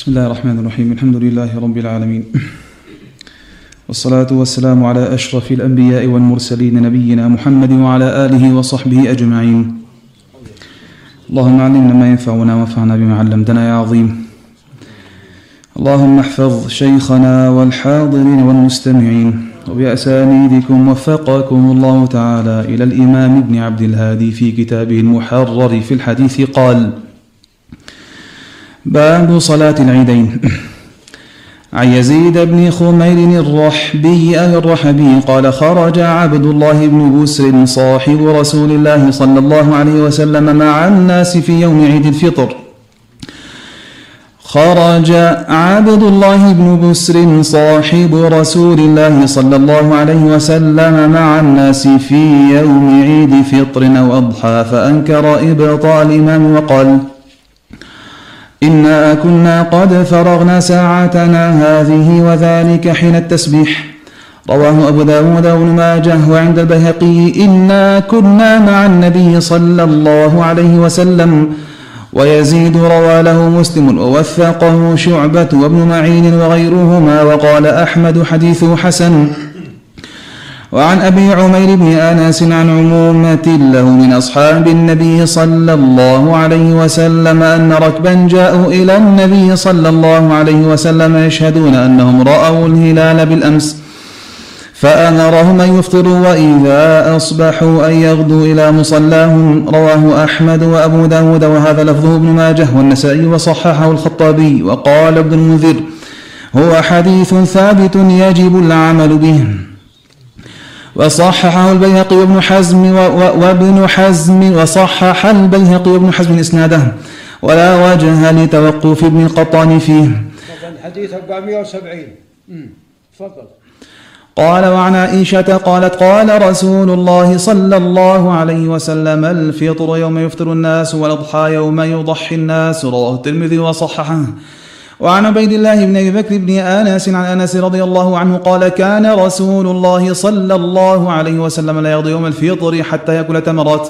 بسم الله الرحمن الرحيم الحمد لله رب العالمين والصلاة والسلام على أشرف الأنبياء والمرسلين نبينا محمد وعلى آله وصحبه أجمعين اللهم علمنا ما ينفعنا وانفعنا بما علمتنا يا عظيم اللهم احفظ شيخنا والحاضرين والمستمعين وبأسانيدكم وفقكم الله تعالى إلى الإمام ابن عبد الهادي في كتابه المحرر في الحديث قال باب صلاة العيدين. عن يزيد بن خمير الرحبي أي الرحبي قال خرج عبد الله بن بسر صاحب رسول الله صلى الله عليه وسلم مع الناس في يوم عيد الفطر. خرج عبد الله بن بسر صاحب رسول الله صلى الله عليه وسلم مع الناس في يوم عيد فطر أو أضحى فأنكر إبطال الإمام وقال إنا كنا قد فرغنا ساعتنا هذه وذلك حين التسبيح. رواه أبو داود وابن ماجه وعند البيهقي إنا كنا مع النبي صلى الله عليه وسلم. ويزيد روى له مسلم ووثقه شعبة وابن معين وغيرهما وقال أحمد حديثه حسن. وعن أبي عمير بن أنس عن عمومة له من أصحاب النبي صلى الله عليه وسلم أن ركبا جاءوا إلى النبي صلى الله عليه وسلم يشهدون أنهم رأوا الهلال بالأمس فأمرهم أن يفطروا وإذا أصبحوا أن يغدوا إلى مصلاهم. رواه أحمد وأبو داود وهذا لفظه ابن ماجه والنسائي وصححه الخطابي. وقال ابن المنذر هو حديث ثابت يجب العمل به. وصححه البيهقي وابن حزم وابن حزم وصحح البيهقي وابن حزم إسناده. ولا وجه لتوقف ابن القطان فيه. حديث 470 تفضل. قال وعن عائشة قالت قال رسول الله صلى الله عليه وسلم الفطر يوم يفطر الناس والأضحى يوم يضحي الناس رواه الترمذي وصححه. وعن عبيد الله بن أبي بكر بن انس عن أنس رضي الله عنه قال كان رسول الله صلى الله عليه وسلم لا يقضي يوم الفطر حتى يأكل تمرات.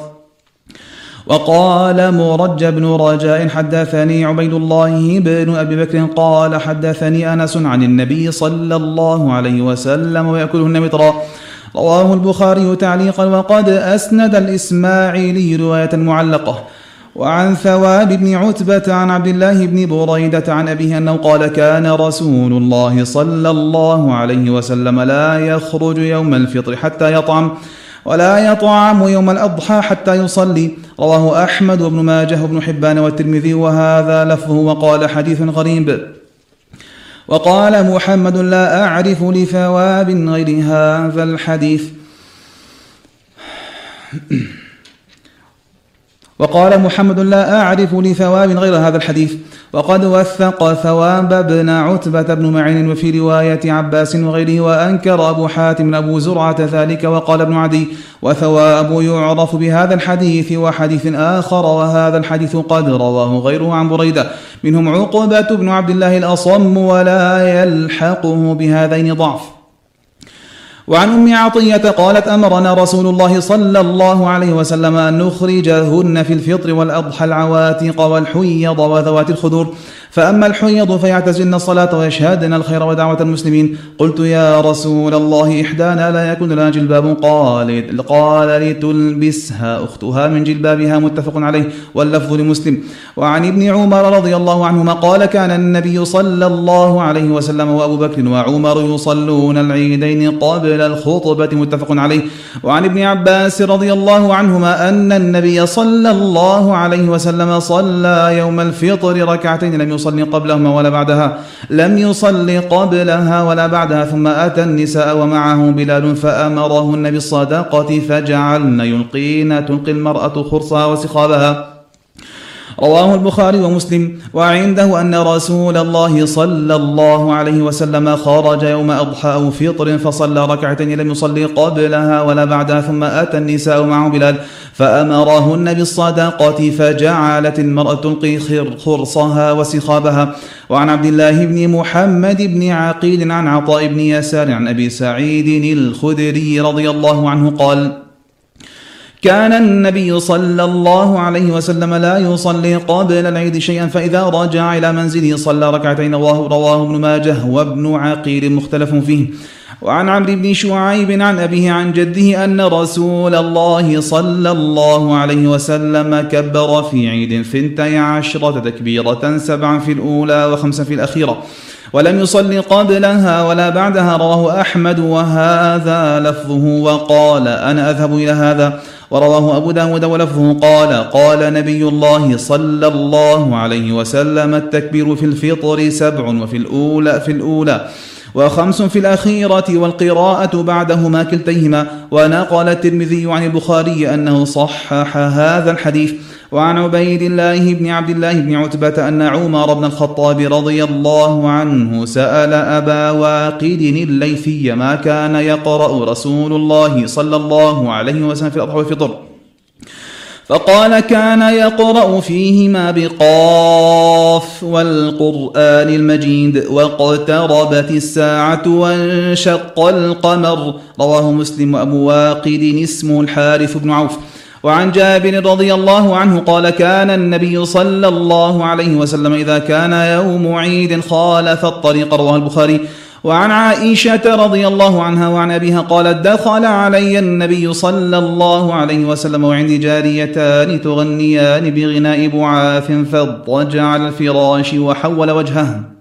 وقال مرج بن رجاء حدثني عبيد الله بن أبي بكر قال حدثني أنس عن النبي صلى الله عليه وسلم وياكلهن مطرا رواه البخاري تعليقا وقد أسند الإسماعيلي رواية معلقة. وعن ثواب بن عتبة عن عبد الله بن بريدة عن أبيه أنه قال كان رسول الله صلى الله عليه وسلم لا يخرج يوم الفطر حتى يطعم ولا يطعم يوم الأضحى حتى يصلي. رواه أحمد وابن ماجه وابن حبان والترمذي وهذا لفظه وقال حديث غريب. وقال محمد لا أعرف لثواب غير هذا الحديث. وقال محمد لا أعرف لثواب غير هذا الحديث. وقد وثق ثواب بن عتبة بن معين وفي رواية عباس وغيره وأنكر أبو حاتم أبو زرعة ذلك وقال ابن عدي. وثواب يعرف بهذا الحديث وحديث آخر وهذا الحديث قد رواه غيره عن بريدة. منهم عقبة بن عبد الله الأصم ولا يلحقه بهذين ضعف. وعن أم عطية قالت أمرنا رسول الله صلى الله عليه وسلم أن نخرجهن في الفطر والأضحى العواتق والحيض وذوات الخدور فأما الحيض فيعتزلن الصلاة ويشهدن الخير ودعوة المسلمين. قلت يا رسول الله إحدانا لا يكون لنا جلباب قال قال لتلبسها. أختها من جلبابها متفق عليه واللفظ لمسلم. وعن ابن عمر رضي الله عنهما قال كان النبي صلى الله عليه وسلم وأبو بكر وعمر يصلون العيدين قبل الخطبة متفق عليه. وعن ابن عباس رضي الله عنهما أن النبي صلى الله عليه وسلم صلى يوم الفطر ركعتين لم يصلي قبلهما ولا بعدها. لم يصلي قبلها ولا بعدها ثم أتى النساء ومعه بلال فأمرهن بالصدقة فجعلن يلقين تلقي المرأة خرصها وسخابها. رواه البخاري ومسلم. وعنده أن رسول الله صلى الله عليه وسلم خرج يوم أضحى أو فطر فصلى ركعتين لم يصلي قبلها ولا بعدها ثم أتى النساء معه بلال فأمرهن بالصدقة فجعلت المرأة تلقي خرصها وسخابها. وعن عبد الله بن محمد بن عقيل عن عطاء بن يسار عن أبي سعيد الخدري رضي الله عنه قال كان النبي صلى الله عليه وسلم لا يصلي قبل العيد شيئا فإذا رجع إلى منزله صلى ركعتين رواه, رواه ابن ماجه وابن عقيل مختلف فيه. وعن عمرو بن شعيب عن أبيه عن جده أن رسول الله صلى الله عليه وسلم كبر في عيد ثنتي عشرة تكبيرة سبعا في الأولى وخمسا في الأخيرة ولم يصل قبلها ولا بعدها رواه أحمد وهذا لفظه وقال أنا أذهب إلى هذا. ورواه أبو داود ولفظه قال قال نبي الله صلى الله عليه وسلم التكبير في الفطر سبع وفي الأولى في الأولى وخمس في الأخيرة والقراءة بعدهما كلتيهما ونقل الترمذي عن البخاري أنه صحح هذا الحديث وعن عبيد الله بن عبد الله بن عتبة أن عمر بن الخطاب رضي الله عنه سأل أبا واقد الليثي ما كان يقرأ رسول الله صلى الله عليه وسلم في الأضحى والفطر فقال كان يقرأ فيهما بقاف والقرآن المجيد واقتربت الساعة وانشق القمر. رواه مسلم وأبو واقد اسمه الحارث بن عوف. وعن جابر رضي الله عنه قال كان النبي صلى الله عليه وسلم إذا كان يوم عيد خالف الطريق رواه البخاري. وعن عائشة رضي الله عنها وعن أبيها قالت دخل علي النبي صلى الله عليه وسلم وعندي جاريتان تغنيان بغناء بعاث فاضطجع على الفراش وحول وجهه.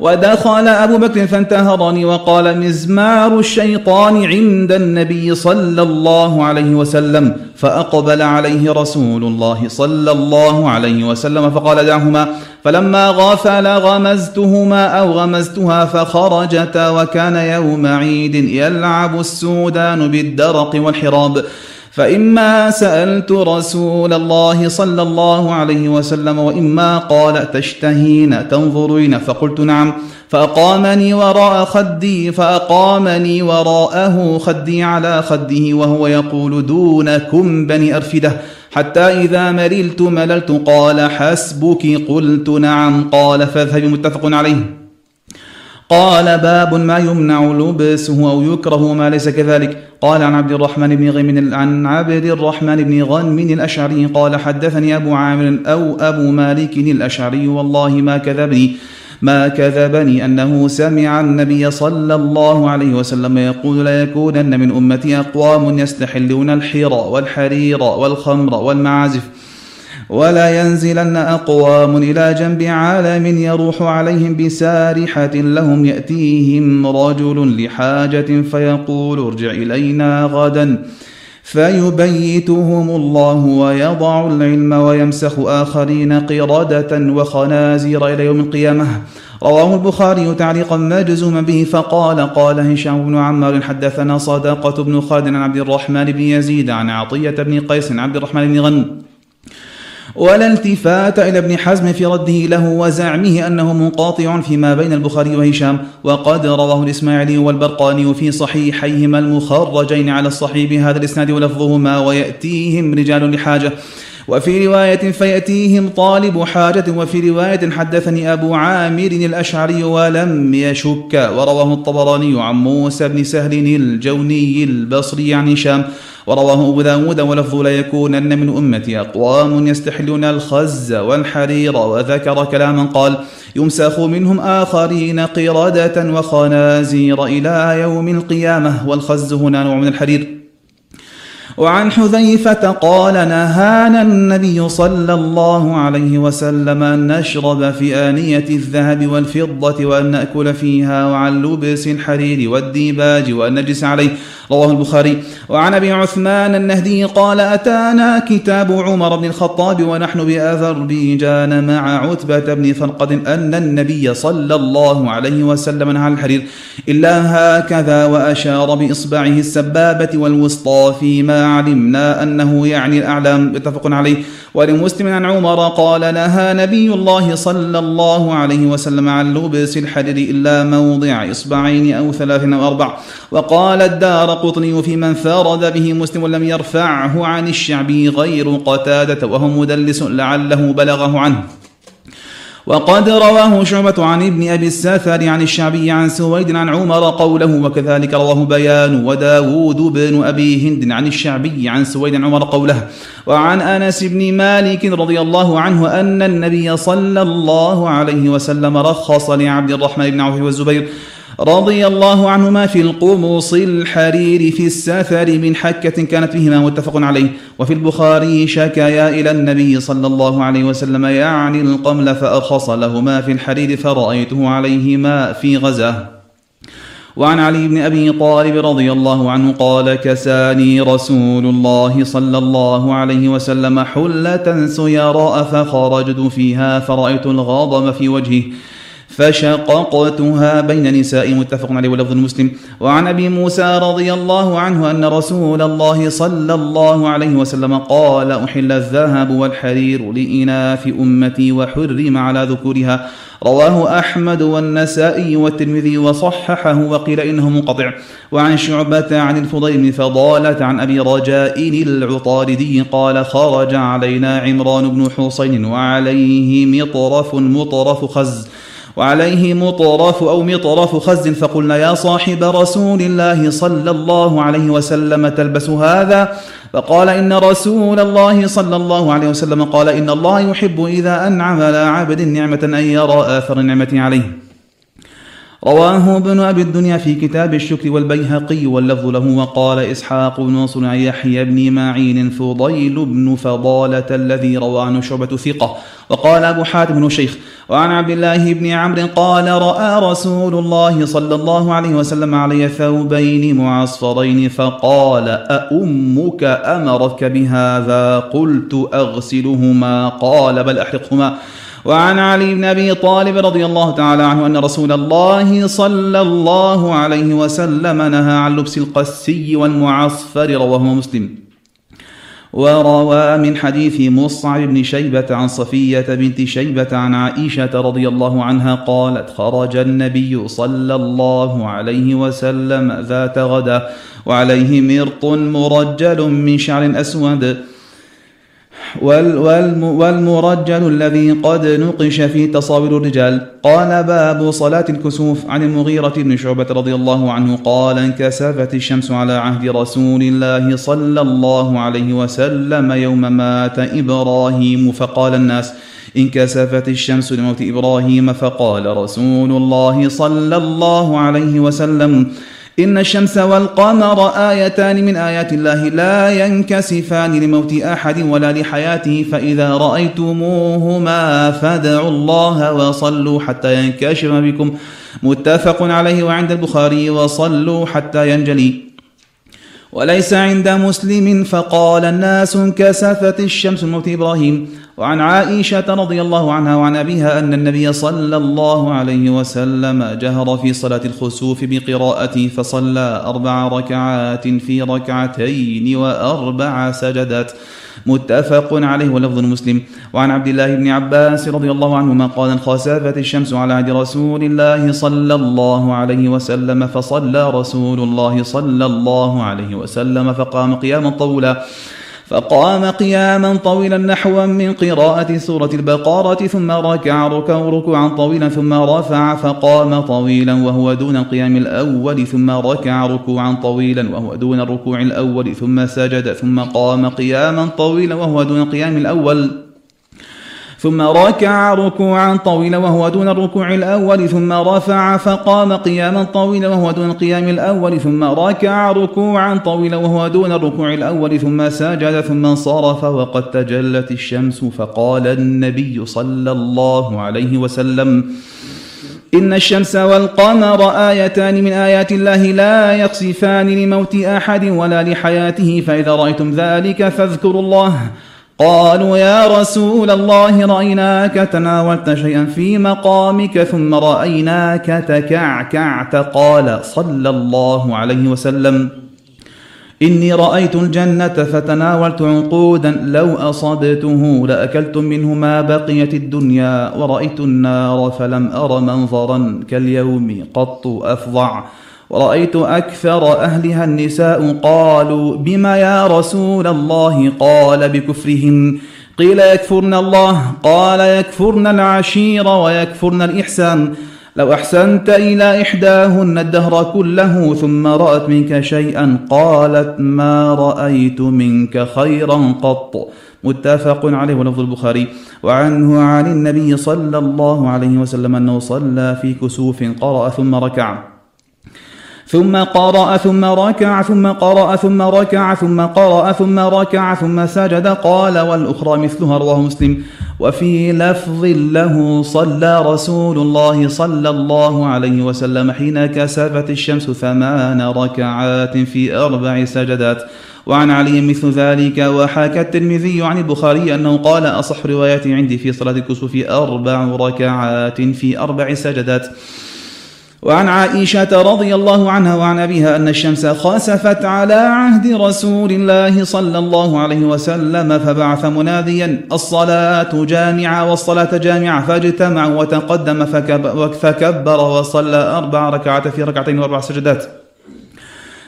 ودخل أبو بكر فانتهرني وقال مزمار الشيطان عند النبي صلى الله عليه وسلم فأقبل عليه رسول الله صلى الله عليه وسلم فقال دعهما فلما غفل غمزتهما أو غمزتها فخرجتا وكان يوم عيد يلعب السودان بالدرق والحراب. فإما سألت رسول الله صلى الله عليه وسلم وإما قال تشتهين تنظرين فقلت نعم فأقامني وراء خدي فأقامني وراءه خدي على خده وهو يقول دونكم بني أرفدة. حتى إذا مللت مللت قال حسبك قلت نعم قال فاذهب متفق عليه. قال باب ما يمنع لبسه أو يكره ما ليس كذلك. قال عن عبد الرحمن بن غنم عن عبد الرحمن بن غنم الأشعري قال حدثني أبو عامر أو أبو مالك الأشعري والله ما كذبني ما كذبني أنه سمع النبي صلى الله عليه وسلم يقول لا يكونن من أمتي أقوام يستحلون الحير والحرير والخمر والمعازف. ولا ينزلن أقوام إلى جنب عالم يروح عليهم بسارحة لهم يأتيهم رجل لحاجة فيقول ارجع إلينا غدا. فيبيتهم الله ويضع العلم ويمسخ آخرين قردة وخنازير إلى يوم القيامة. رواه البخاري تعليقا مجزوما به فقال قال هشام بن عمار حدثنا صدقة بن خالد عن عبد الرحمن بن يزيد عن عطية بن قيس عن عبد الرحمن بن غنم. ولا التفات إلى ابن حزم في رده له وزعمه أنه منقاطع فيما بين البخاري وهشام وقد رواه الإسماعيلي والبرقاني في صحيحيهما المخرجين على الصحيح بهذا الإسناد ولفظهما ويأتيهم رجال لحاجة. وفي رواية فيأتيهم طالب حاجة وفي رواية حدثني أبو عامر الأشعري ولم يشك. ورواه الطبراني عن موسى بن سهل الجوني البصري عن هشام. ورواه أبو داود ولفظ لا يكونن من أمتي أقوام يستحلون الخز والحرير وذكر كلاما قال يمسخ منهم آخرين قردة وخنازير إلى يوم القيامة والخز هنا نوع من الحرير وعن حذيفة قال نهانا النبي صلى الله عليه وسلم أن نشرب في آنية الذهب والفضة وأن نأكل فيها وعن لبس الحرير والديباج وأن نجلس عليه. رواه البخاري. وعن أبي عثمان النهدي قال أتانا كتاب عمر بن الخطاب ونحن باذربيجان مع عتبة بن فرقد أن النبي صلى الله عليه وسلم نهى الحرير إلا هكذا وأشار بإصبعه السبابة والوسطى فيما علمنا أنه يعني الأعلام متفق عليه. ولمسلم عن عمر قال نهى نبي الله صلى الله عليه وسلم عن لبس الحرير إلا موضع إصبعين أو ثلاث أو أربع. وقال الدار قطني في من فرد به مسلم لم يرفعه عن الشعبي غير قتادة وهو مدلس لعله بلغه عنه. وقد رواه شعبة عن ابن أبي السافر عن الشعبي عن سويد عن عمر قوله وكذلك رواه بيان وداود بن أبي هند عن الشعبي عن سويد عن عمر قوله وعن أنس بن مالك رضي الله عنه أن النبي صلى الله عليه وسلم رخص لعبد الرحمن بن عوف والزبير رضي الله عنهما في القمص الحرير في السفر من حكة كانت فيهما متفق عليه. وفي البخاري شكايا إلى النبي صلى الله عليه وسلم يعني القمل فأرخص لهما في الحرير فرأيته عليهما في غزاه وعن علي بن أبي طالب رضي الله عنه قال كساني رسول الله صلى الله عليه وسلم حلة سيراء فخرجت فيها فرأيت الغضب في وجهه. فشققتها بين نساء متفق عليه ولفظ مسلم. وعن أبي موسى رضي الله عنه أن رسول الله صلى الله عليه وسلم قال أحل الذهب والحرير لإناث أمتي وحرم على ذكورها. رواه أحمد والنسائي والترمذي وصححه وقيل إنه منقطع. وعن شعبة عن الفضيل بن فضالة عن أبي رجاء العطاردي قال خرج علينا عمران بن حسين وعليه مطرف مطرف خز. وعليه مطرف أو مطرف خز فقلنا يا صاحب رسول الله صلى الله عليه وسلم تلبس هذا؟ فقال إن رسول الله صلى الله عليه وسلم قال إن الله يحب إذا أنعم على عبد نعمة أن يرى آثر النعمة عليه. رواه ابن أبي الدنيا في كتاب الشكر والبيهقي واللفظ له وقال إسحاق بن عن يحيى بن معين فضيل بن فضالة الذي روى عنه شعبة ثقة. وقال أبو حاتم بن شيخ. وعن عبد الله بن عمرو قال رأى رسول الله صلى الله عليه وسلم علي ثوبين معصفرين فقال أأمك أمرك بهذا؟ قلت أغسلهما. قال بل أحرقهما. وعن علي بن أبي طالب رضي الله تعالى عنه أن رسول الله صلى الله عليه وسلم نهى عن لبس القسي والمعصفر رواه مسلم. وروى من حديث مصعب بن شيبة عن صفية بنت شيبة عن عائشة رضي الله عنها قالت خرج النبي صلى الله عليه وسلم ذات غدا وعليه مرط مرجل من شعر أسود. والمرجل الذي قد نقش في تصاوير الرجال. قال باب صلاة الكسوف عن المغيرة بن شعبة رضي الله عنه. قال انكسفت الشمس على عهد رسول الله صلى الله عليه وسلم يوم مات إبراهيم. فقال الناس انكسفت الشمس لموت إبراهيم. فقال رسول الله صلى الله عليه وسلم إن الشمس والقمر آيتان من آيات الله لا ينكسفان لموت أحد ولا لحياته فإذا رأيتموهما فادعوا الله وصلوا حتى ينكشف بكم. متفق عليه وعند البخاري وصلوا حتى ينجلي. وليس عند مسلم فقال الناس انكسفت الشمس موت إبراهيم. وعن عائشة رضي الله عنها وعن أبيها أن النبي صلى الله عليه وسلم جهر في صلاة الخسوف بقراءته فصلى أربع ركعات في ركعتين وأربع سجدات. متفق عليه ولفظ مسلم. وعن عبد الله بن عباس رضي الله عنهما قال انخسفت الشمس على عهد رسول الله صلى الله عليه وسلم فصلى رسول الله صلى الله عليه وسلم فقام قياما طولا. فقام قياما طويلا نحوا من قراءة سورة البقرة ثم ركع ركوع ركوعا طويلا ثم رفع فقام طويلا وهو دون القيام الأول ثم ركع ركوعا طويلا وهو دون الركوع الأول ثم سجد ثم قام قياما طويلا وهو دون القيام الأول. ثم ركع ركوعا طويلا وهو دون الركوع الأول ثم رفع فقام قياما طويلا وهو دون القيام الأول ثم ركع ركوعا طويلا وهو دون الركوع الأول ثم سجد ثم انصرف وقد تجلت الشمس فقال النبي صلى الله عليه وسلم إن الشمس والقمر آيتان من آيات الله لا يقصفان لموت أحد ولا لحياته فإذا رأيتم ذلك فاذكروا الله قالوا يا رسول الله رأيناك تناولت شيئا في مقامك ثم رأيناك تكعكعت. قال صلى الله عليه وسلم إني رأيت الجنة فتناولت عنقودا لو أصبته لأكلت منه ما بقيت الدنيا ورأيت النار فلم أر منظرا كاليوم قط أفظع. ورأيت أكثر أهلها النساء قالوا بما يا رسول الله؟ قال بكفرهن قيل يكفرن الله؟ قال يكفرن العشير ويكفرن الإحسان. لو أحسنت إلى إحداهن الدهر كله ثم رأت منك شيئا قالت ما رأيت منك خيرا قط. متفق عليه ولفظ البخاري. وعنه عن النبي صلى الله عليه وسلم أنه صلى في كسوف قرأ ثم ركع. ثم قرأ ثم ركع ثم قرأ ثم ركع ثم قرأ ثم ركع ثم سجد. قال والأخرى مثلها رواه مسلم. وفي لفظ له صلى رسول الله صلى الله عليه وسلم حين كسفت الشمس ثمان ركعات في أربع سجدات. وعن علي مثل ذلك. وحكى الترمذي عن البخاري أنه قال أصح رواياتي عندي في صلاة الكسوف أربع ركعات في أربع سجدات. وعن عائشة رضي الله عنها وعن أبيها أن الشمس خسفت على عهد رسول الله صلى الله عليه وسلم فبعث مناديا الصلاة جامعة والصلاة جامعة فاجتمعوا وتقدم فكبر وصلى أربع ركعات في ركعتين وأربع سجدات.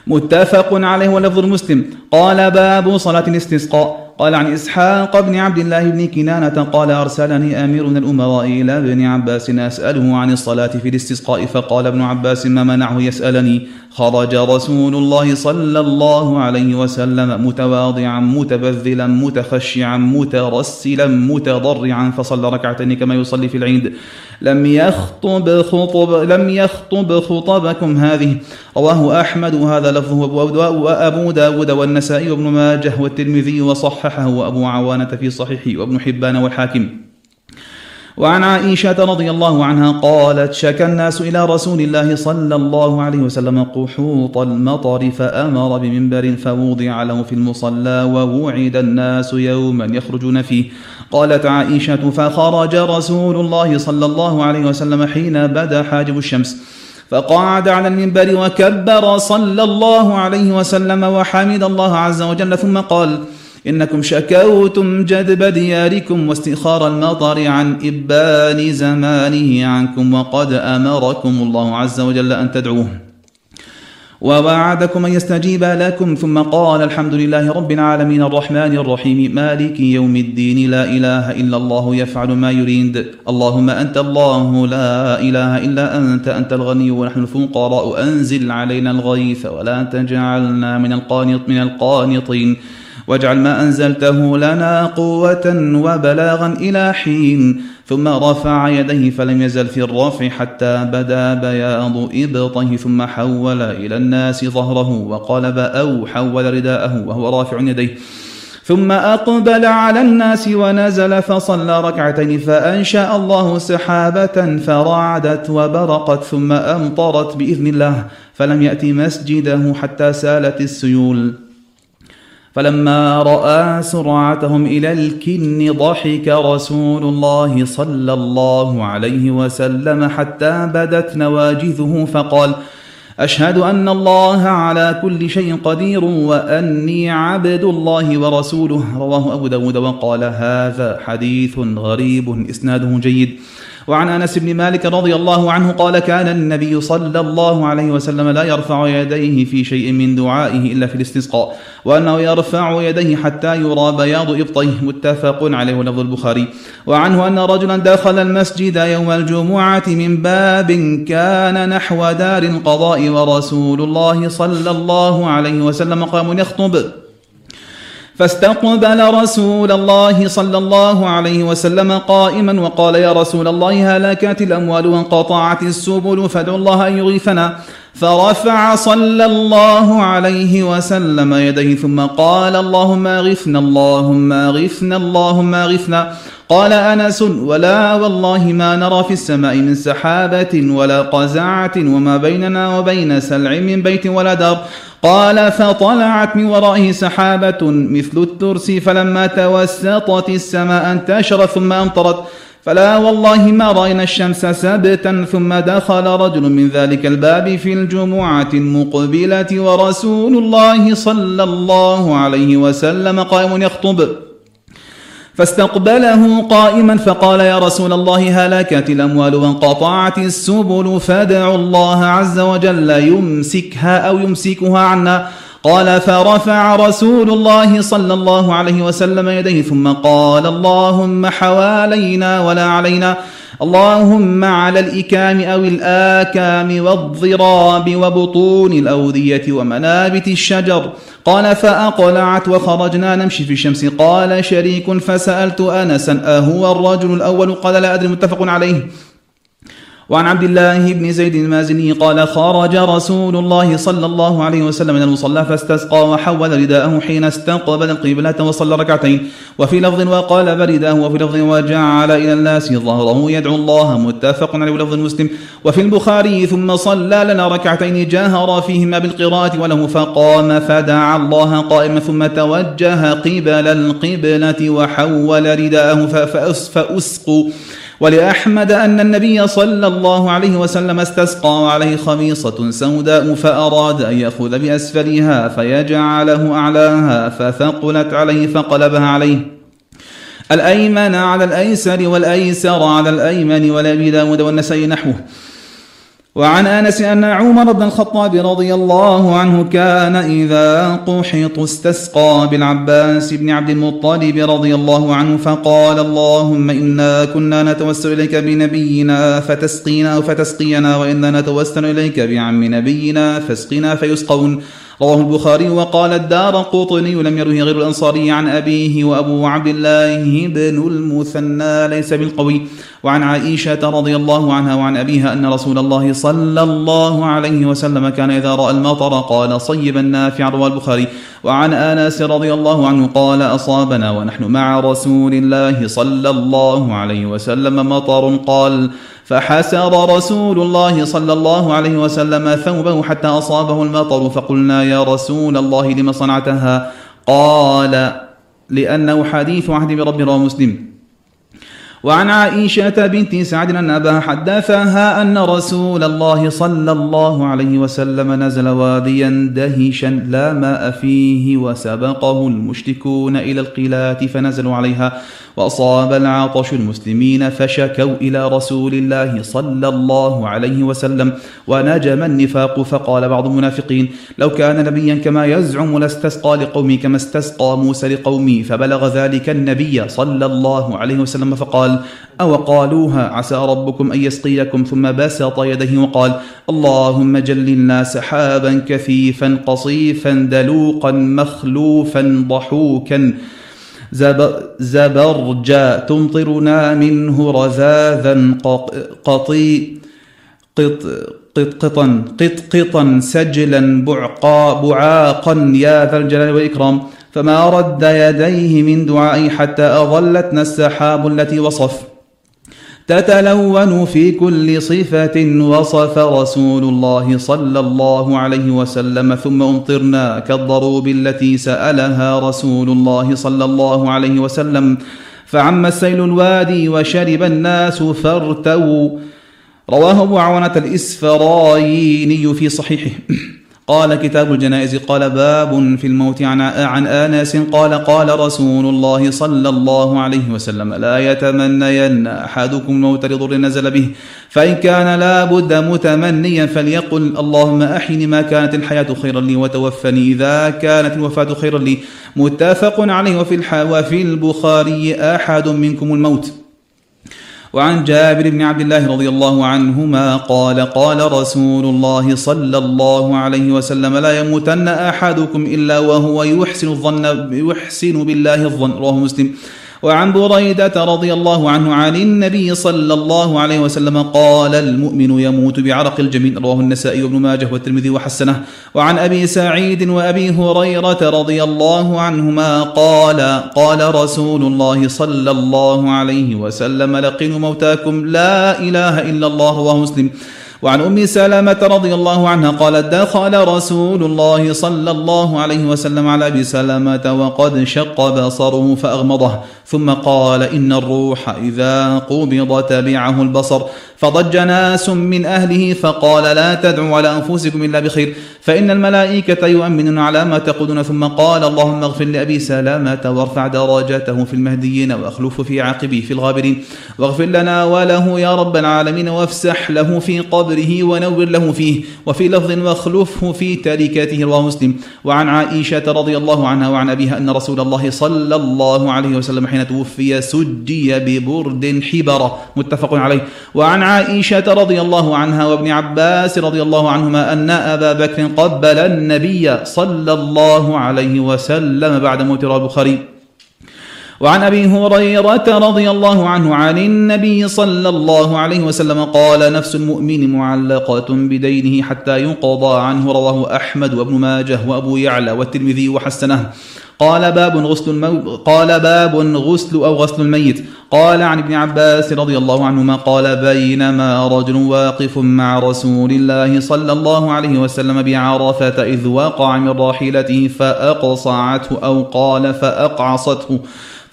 متفق عليه ولفظ المسلم. قال باب صلاة الاستسقاء. قال عن إسحاق بن عبد الله بن كنانة قال أرسلني أمير من الأمراء إلى ابن عباس أسأله عن الصلاة في الاستسقاء فقال ابن عباس ما منعه يسألني خرج رسول الله صلى الله عليه وسلم متواضعا متبذلا متخشعا مترسلا متضرعا فصلى ركعتين كما يصلي في العيد. لم يخطب خطب لم يخطب خطبكم هذه. رواه أحمد وهذا لفظه وأبو داود والنسائي وابن ماجه والترمذي وصححه وأبو عوانة في صحيحه وابن حبان والحاكم. وعن عائشة رضي الله عنها قالت شكى الناس إلى رسول الله صلى الله عليه وسلم قحوط المطر فأمر بمنبر فوضع له في المصلى ووعد الناس يوما يخرجون فيه. قالت عائشة فخرج رسول الله صلى الله عليه وسلم حين بدأ حاجب الشمس فقعد على المنبر وكبر صلى الله عليه وسلم وحمد الله عز وجل ثم قال إنكم شكوتم جدب دياركم واستخار المطر عن إبان زمانه عنكم وقد أمركم الله عز وجل أن تدعوه. ووعدكم أن يستجيب لكم ثم قال الحمد لله رب العالمين الرحمن الرحيم مالك يوم الدين لا إله إلا الله يفعل ما يريد. اللهم أنت الله لا إله إلا أنت أنت الغني ونحن الفقراء أنزل علينا الغيث ولا تجعلنا من القانط من القانطين. واجعل ما أنزلته لنا قوة وبلاغا إلى حين. ثم رفع يديه فلم يزل في الرفع حتى بدا بياض إبطه ثم حول إلى الناس ظهره وقلب أو حول رداءه وهو رافع يديه. ثم أقبل على الناس ونزل فصلى ركعتين. فأنشأ الله سحابة فرعدت وبرقت. ثم أمطرت بإذن الله. فلم يأتي مسجده حتى سالت السيول. فلما رأى سرعتهم إلى الكن ضحك رسول الله صلى الله عليه وسلم حتى بدت نواجذه فقال أشهد أن الله على كل شيء قدير وأني عبد الله ورسوله. رواه أبو داود وقال هذا حديث غريب إسناده جيد. وعن أنس بن مالك رضي الله عنه قال كان النبي صلى الله عليه وسلم لا يرفع يديه في شيء من دعائه إلا في الاستسقاء وأنه يرفع يديه حتى يرى بياض إبطيه متفق عليه لفظ البخاري. وعنه أن رجلا دخل المسجد يوم الجمعة من باب كان نحو دار القضاء ورسول الله صلى الله عليه وسلم قام يخطب. فاستقبل رسول الله صلى الله عليه وسلم قائما وقال يا رسول الله هلكت الأموال وانقطعت السبل فادعوا الله أن يغيثنا. فرفع صلى الله عليه وسلم يديه ثم قال اللهم اغثنا اللهم اغثنا اللهم اغثنا. قال أنس ولا والله ما نرى في السماء من سحابة ولا قزعة وما بيننا وبين سلع من بيت ولا دار. قال فطلعت من ورائه سحابة مثل الترس فلما توسطت السماء انتشرت ثم أمطرت. فلا والله ما رأينا الشمس سبتا ثم دخل رجل من ذلك الباب في الجمعة المقبلة ورسول الله صلى الله عليه وسلم قائم يخطب. فاستقبله قائما فقال يا رسول الله هلكت الأموال وانقطعت السبل فادعوا الله عز وجل يمسكها أو يمسكها عنا. قال فرفع رسول الله صلى الله عليه وسلم يديه ثم قال اللهم حوالينا ولا علينا. اللهم على الإكام أو الآكام والضراب وبطون الأودية ومنابت الشجر. قال فأقلعت وخرجنا نمشي في الشمس. قال شريك فسألت أنسا أهو الرجل الأول؟ قال لا أدري متفق عليه. وعن عبد الله بن زيد المازني قال خرج رسول الله صلى الله عليه وسلم من المصلى فاستسقى وحول رداءه حين استقبل القبلة وصلى ركعتين. وفي لفظ وقال برداه وفي لفظ وجعل إلى الناس ظهره يدعو الله متفق عليه لفظ مسلم. وفي البخاري ثم صلى لنا ركعتين جاهر فيهما بالقراءة وله فقام فدعا الله قائما ثم توجه قبل القبلة وحول رداءه فأسقوا. ولأحمد أن النبي صلى الله عليه وسلم استسقى وعليه خميصة سوداء فأراد أن يأخذ بأسفلها فيجعله أعلاها فثقلت عليه فقلبها عليه. الأيمن على الأيسر والأيسر على الأيمن ولأبي داود والنسائي نحوه. وعن أنس أن عمر بن الخطاب رضي الله عنه كان إذا قحط استسقى بالعباس بن عبد المطلب رضي الله عنه فقال اللهم إنا كنا نتوسل إليك بنبينا فتسقينا فتسقينا وإنا نتوسل إليك بعم نبينا فاسقنا فيسقون. رواه البخاري وقال الدار قطني لم يره غير الأنصاري عن أبيه وأبو عبد الله بن المثنى ليس بالقوي. وعن عائشة رضي الله عنها وعن أبيها أن رسول الله صلى الله عليه وسلم كان إذا رأى المطر قال صيبا نافعا رواه البخاري. وعن أنس رضي الله عنه قال أصابنا ونحن مع رسول الله صلى الله عليه وسلم مطر قال فحسر رسول الله صلى الله عليه وسلم ثوبه حتى أصابه المطر فقلنا يا رسول الله لم صنعتها؟ قال لأنه حديث عهد برب رواه مسلم. وعن عائشة بنت سعد أن أباها حدثها أن رسول الله صلى الله عليه وسلم نزل واديا دهشا لا ماء فيه وسبقه المشركون إلى القلات فنزلوا عليها وأصاب العطش المسلمين فشكوا إلى رسول الله صلى الله عليه وسلم ونجم النفاق فقال بعض المنافقين لو كان نبيا كما يزعم لاستسقى لقومي كما استسقى موسى لقومي فبلغ ذلك النبي صلى الله عليه وسلم فقال أو قالوها عسى ربكم أن يسقيكم ثم بسط يديه وقال اللهم جللنا سحابا كثيفا قصيفا دلوقا مخلوفا ضحوكا زبرجا تمطرنا منه رذاذا قطي قط قطقطا قطقطا سجلا بعقا بعاقا يا ذا الجلال والإكرام. فما رد يديه من دعائي حتى أظلتنا السحاب التي وصف. تتلون في كل صفة وصف رسول الله صلى الله عليه وسلم ثم أمطرنا كالضروب التي سألها رسول الله صلى الله عليه وسلم. فعم السيل الوادي وشرب الناس فارتووا. رواه أبو عوانة الإسفرايني في صحيحه. قال كتاب الجنائز قال باب في الموت عن عن انس قال قال رسول الله صلى الله عليه وسلم لا يتمنين أحدكم الموت لضر نزل به فإن كان لا بد متمنيا فليقل اللهم أحيني ما كانت الحياة خيرا لي وتوفني إذا كانت الوفاة خيرا لي. متفق عليه. وفي وفي البخاري أحد منكم الموت. وعن جابر بن عبد الله رضي الله عنهما قال قال رسول الله صلى الله عليه وسلم لا يموتن أحدكم إلا وهو يحسن الظن يحسن بالله الظن. رواه مسلم. وعن بريدة رضي الله عنه عن النبي صلى الله عليه وسلم قال المؤمن يموت بعرق الجميل رواه النسائي وابن ماجه والترمذي وحسنه. وعن أبي سعيد وأبي هريرة رضي الله عنهما قال قال رسول الله صلى الله عليه وسلم لقنوا موتاكم لا إله إلا الله رواه مسلم. وعن أم سلمة رضي الله عنها قالت دخل رسول الله صلى الله عليه وسلم على أبي سلمة وقد شق بصره فأغمضه ثم قال إن الروح إذا قبض تبعه البصر. فضج ناس من أهله فقال لا تدعوا على أنفسكم إلا بخير فإن الملائكة يؤمنون على ما تقولون ثم قال اللهم اغفر لأبي سلامة وارفع درجته في المهديين وأخلف في عقبه في الغابرين. واغفر لنا وله يا رب العالمين وافسح له في قبره ونور له فيه وفي لفظ واخلفه في تركته رواه مسلم. وعن عائشة رضي الله عنها وعن أبيها أن رسول الله صلى الله عليه وسلم حين توفي سجي ببرد حبرة متفق عليه. وعن عائشة رضي الله عنها وابن عباس رضي الله عنهما أن أبا بكر قبل النبي صلى الله عليه وسلم بعد موت البخاري. وعن أبي هريرة رضي الله عنه عن النبي صلى الله عليه وسلم قال نفس المؤمن معلقة بدينه حتى يقضى عنه. رواه أحمد وابن ماجه وأبو يعلى والترمذي وحسنه. قال باب غسل المو... قال باب غسل أو غسل الميت. قال عن ابن عباس رضي الله عنهما قال بينما رجل واقف مع رسول الله صلى الله عليه وسلم بعرفة إذ وقع من راحلته فأقصعته أو قال فأقعصته.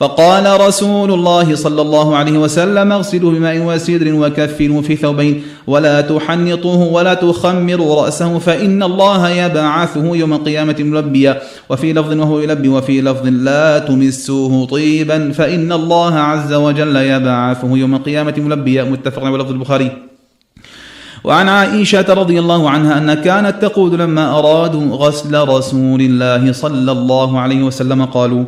فقال رسول الله صلى الله عليه وسلم اغسلوا بماء وسدر وكفنوا في ثوبين ولا تحنطوه ولا تخمروا رأسه فإن الله يبعثه يوم القيامة ملبيا وفي لفظ وهو يلبي وفي لفظ لا تمسوه طيبا فإن الله عز وجل يبعثه يوم القيامة ملبيا متفق على لفظ البخاري. وعن عائشة رضي الله عنها أن كانت تقول لما أرادوا غسل رسول الله صلى الله عليه وسلم قالوا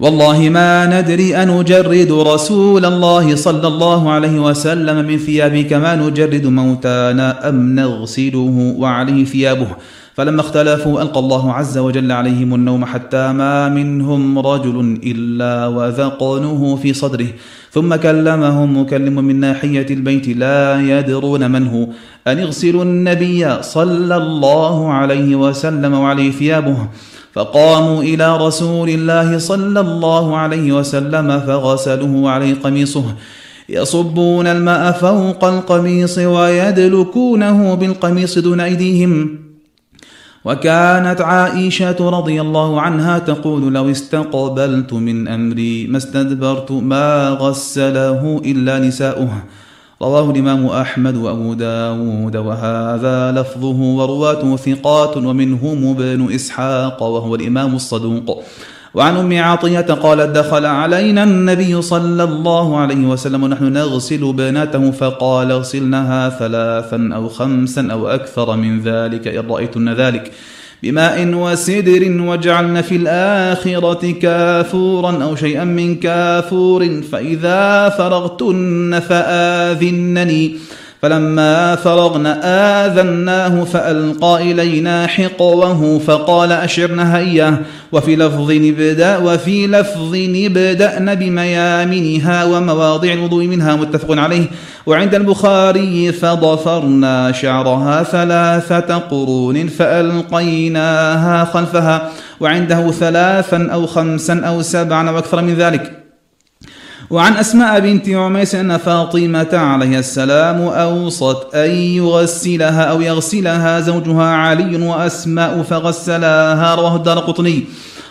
والله ما ندري أن نجرد رسول الله صلى الله عليه وسلم من ثيابه كما نجرد موتانا أم نغسله وعليه ثيابه؟ فلما اختلفوا ألقى الله عز وجل عليهم النوم حتى ما منهم رجل إلا وذقنه في صدره ثم كلمهم مكلم من ناحية البيت لا يدرون من هو أن اغسلوا النبي صلى الله عليه وسلم وعليه ثيابه. فقاموا إلى رسول الله صلى الله عليه وسلم فغسلوه عليه قميصه يصبون الماء فوق القميص ويدلكونه بالقميص دون أيديهم. وكانت عائشة رضي الله عنها تقول لو استقبلت من أمري ما استدبرت ما غسله إلا نساؤه. رواه الإمام أحمد وأبو داود وهذا لفظه ورواته ثقات ومنهم ابن إسحاق وهو الإمام الصدوق. وعن أم عطية قالت دخل علينا النبي صلى الله عليه وسلم ونحن نغسل بناته فقال اغسلنها ثلاثا أو خمسا أو أكثر من ذلك إن رأيتن ذلك بماء وسدر وجعلن في الآخرة كافورا أو شيئا من كافور فإذا فرغتن فآذنني فلما فرغنا آذناه فألقى إلينا حقوه فقال أشرنا هيا وفي لفظ نبدأ وفي لفظ نبدأن بميامنها ومواضع الوضوء منها متفق عليه. وعند البخاري فضفرنا شعرها ثلاثة قرون فألقيناها خلفها. وعنده ثلاثا أو خمسا أو سبعا أو أكثر من ذلك. وعن أسماء بنت عميس أن فاطمة عليه السلام أوصت أن يغسلها أو يغسلها زوجها علي وأسماء فغسلاها رواه الدار قطني.